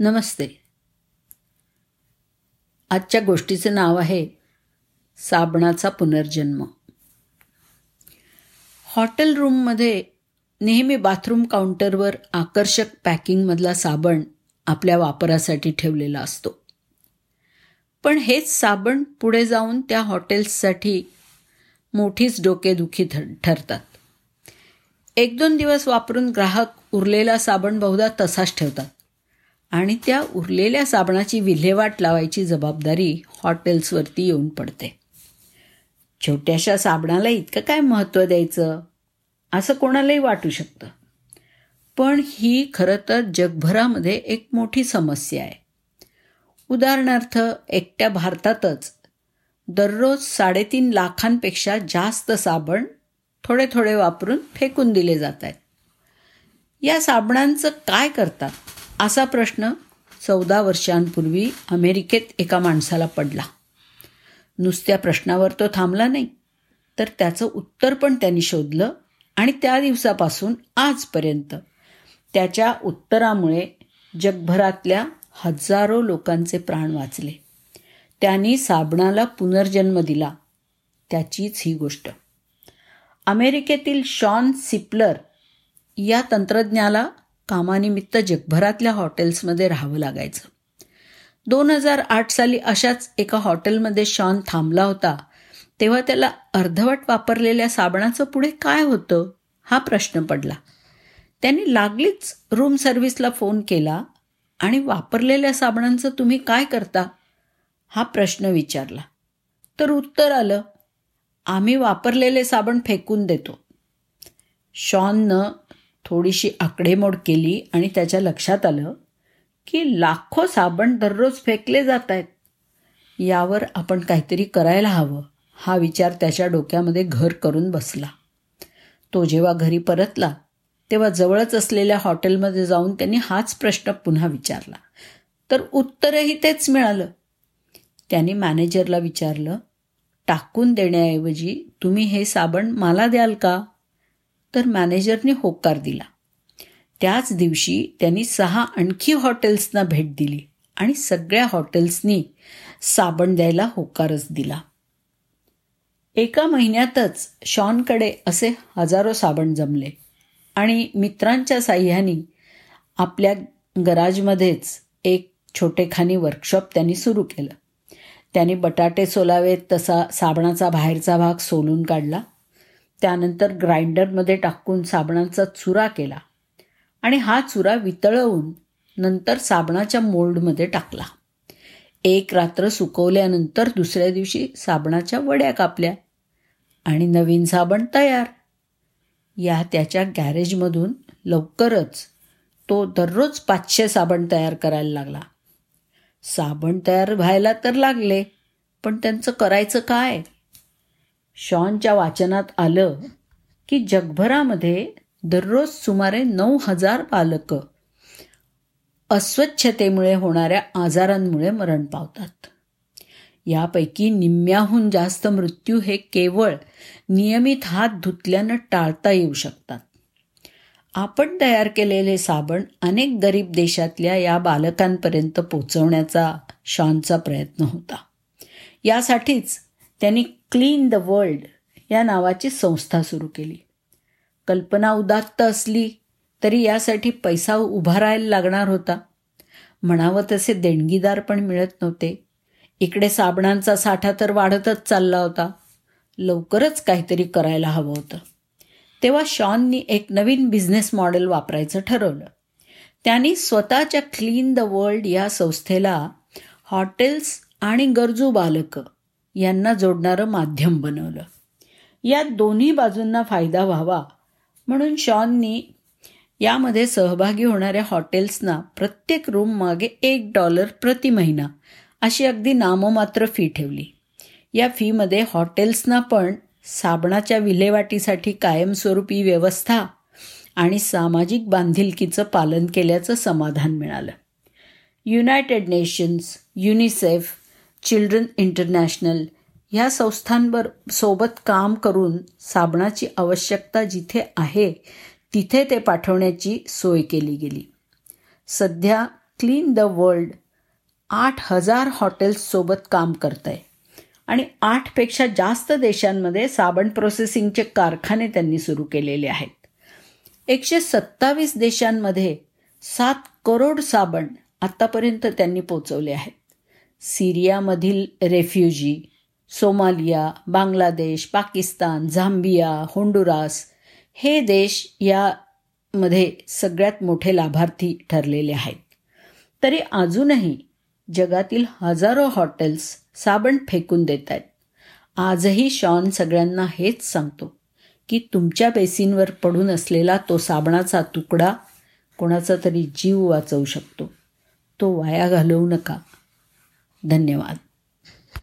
नमस्ते. आजच्या गोष्टीचं नाव आहे साबणाचा पुनर्जन्म. हॉटेल रूममध्ये नेहमी बाथरूम काउंटरवर आकर्षक पॅकिंगमधला साबण आपल्या वापरासाठी ठेवलेला असतो. पण हेच साबण पुढे जाऊन त्या हॉटेल्ससाठी मोठीच डोकेदुखी ठरतात. एक दोन दिवस वापरून ग्राहक उरलेला साबण बहुधा तसाच ठेवतात. आणि त्या उरलेल्या साबणाची विल्हेवाट लावायची जबाबदारी हॉटेल्सवरती येऊन पडते. छोट्याशा साबणाला इतकं काय महत्त्व द्यायचं? असं कोणालाही वाटू शकतं. पण ही खरं तर जगभरामध्ये एक मोठी समस्या आहे. उदाहरणार्थ एकट्या भारतातच दररोज साडेतीन लाखांपेक्षा जास्त साबण थोडे थोडे वापरून फेकून दिले जात आहेत. या साबणांचं काय करतात? असा प्रश्न चौदा वर्षांपूर्वी अमेरिकेत एका माणसाला पडला. नुसत्या प्रश्नावर तो थांबला नाही. तर त्याचं उत्तर पण त्यांनी शोधलं आणि त्या दिवसापासून आजपर्यंत. त्याच्या उत्तरामुळे जगभरातल्या हजारो लोकांचे प्राण वाचले. त्यांनी साबणाला पुनर्जन्म दिला. त्याचीच ही गोष्ट. अमेरिकेतील शॉन सिपलर या तंत्रज्ञाला कामानिमित्त जगभरातल्या हॉटेल्समध्ये राहावं लागायचं. दोन हजार आठ साली अशाच एका हॉटेलमध्ये शॉन थांबला होता तेव्हा त्याला अर्धवट वापरलेल्या साबणाचं पुढे काय होतं हा प्रश्न पडला. त्यांनी लागलीच रूम सर्व्हिसला फोन केला आणि वापरलेल्या साबणांचं तुम्ही काय करता? हा प्रश्न विचारला. तर उत्तर आलं आम्ही वापरलेले साबण फेकून देतो. शॉननं थोडीशी आकडेमोड केली आणि त्याच्या लक्षात आलं की लाखो साबण दररोज फेकले जात आहेत. यावर आपण काहीतरी करायला हवं हा विचार त्याच्या डोक्यामध्ये घर करून बसला. तो जेव्हा घरी परतला तेव्हा जवळच असलेल्या हॉटेलमध्ये जाऊन त्यांनी हाच प्रश्न पुन्हा विचारला. तर उत्तरही तेच मिळालं. त्यांनी मॅनेजरला विचारलं टाकून देण्याऐवजी तुम्ही हे साबण मला द्याल का? तर मॅनेजरने होकार दिला. त्याच दिवशी त्यांनी सहा आणखी हॉटेल्सना भेट दिली आणि सगळ्या हॉटेल्सनी साबण द्यायला होकारच दिला. एका महिन्यातच शॉनकडे असे हजारो साबण जमले आणि मित्रांच्या साह्याने आपल्या गराजमध्येच एक छोटेखानी वर्कशॉप त्यांनी सुरू केलं. त्यांनी बटाटे सोलावेत तसा साबणाचा बाहेरचा भाग सोलून काढला. त्यानंतर ग्राइंडरमध्ये टाकून साबणाचा चुरा केला आणि हा चुरा वितळवून नंतर साबणाच्या मोल्डमध्ये टाकला. एक रात्र सुकवल्यानंतर दुसऱ्या दिवशी साबणाच्या वड्या कापल्या आणि नवीन साबण तयार. या त्याच्या गॅरेजमधून लवकरच तो दररोज पाचशे साबण तयार करायला लागला. साबण तयार व्हायला तर लागले पण त्यांचं करायचं काय? शॉनच्या वाचनात आलं की जगभरामध्ये दररोज सुमारे नऊ हजार पालकं अस्वच्छतेमुळे होणाऱ्या आजारांमुळे मरण पावतात. यापैकी निम्म्याहून जास्त मृत्यू हे केवळ नियमित हात धुतल्यानं टाळता येऊ शकतात. आपण तयार केलेले साबण अनेक गरीब देशातल्या या बालकांपर्यंत पोचवण्याचा शॉनचा प्रयत्न होता. यासाठीच त्यांनी क्लीन द वर्ल्ड या नावाची संस्था सुरू केली. कल्पना उदात्त असली तरी यासाठी पैसा उभारायला लागणार होता. म्हणावं तसे देणगीदार पण मिळत नव्हते. इकडे साबणांचा साठा तर वाढतच चालला होता. लवकरच काहीतरी करायला हवं होतं. तेव्हा शॉननी एक नवीन बिझनेस मॉडेल वापरायचं ठरवलं. त्यांनी स्वतःच्या क्लीन द वर्ल्ड या संस्थेला हॉटेल्स आणि गरजू बालकं यांना जोडणारं माध्यम बनवलं. या दोन्ही बाजूंना फायदा व्हावा म्हणून शॉननी यामध्ये सहभागी होणाऱ्या हॉटेल्सना प्रत्येक रूम मागे एक डॉलर प्रति महिना अशी अगदी नाममात्र फी ठेवली. या फीमध्ये हॉटेल्सना पण साबणाच्या विल्हेवाटीसाठी कायमस्वरूपी व्यवस्था आणि सामाजिक बांधिलकीचं पालन केल्याचं समाधान मिळालं. United Nations UNICEF children international ह्या संस्थांवर सोबत काम करून साबणाची आवश्यकता जिथे आहे तिथे ते पाठवण्याची सोय केली गेली. सध्या क्लीन द वर्ल्ड आठ हजार हॉटेल्ससोबत काम करत आहे आणि आठपेक्षा जास्त देशांमध्ये साबण प्रोसेसिंगचे कारखाने त्यांनी सुरू केलेले आहेत. एकशे सत्तावीस देशांमध्ये सात करोड साबण आत्तापर्यंत त्यांनी पोचवले आहेत. सिरियामधील refugee Somalia Bangladesh Pakistan Zambia Honduras हे देश यामध्ये सगळ्यात मोठे लाभार्थी ठरलेले आहेत. तरी अजूनही जगातील हजारो हॉटेल्स साबण फेकून देत आहेत. आजही शॉन सगळ्यांना हेच सांगतो की तुमच्या बेसिनवर पडून असलेला तो साबणाचा तुकडा कोणाचा तरी जीव वाचवू शकतो. तो वाया घालवू नका. धन्यवाद.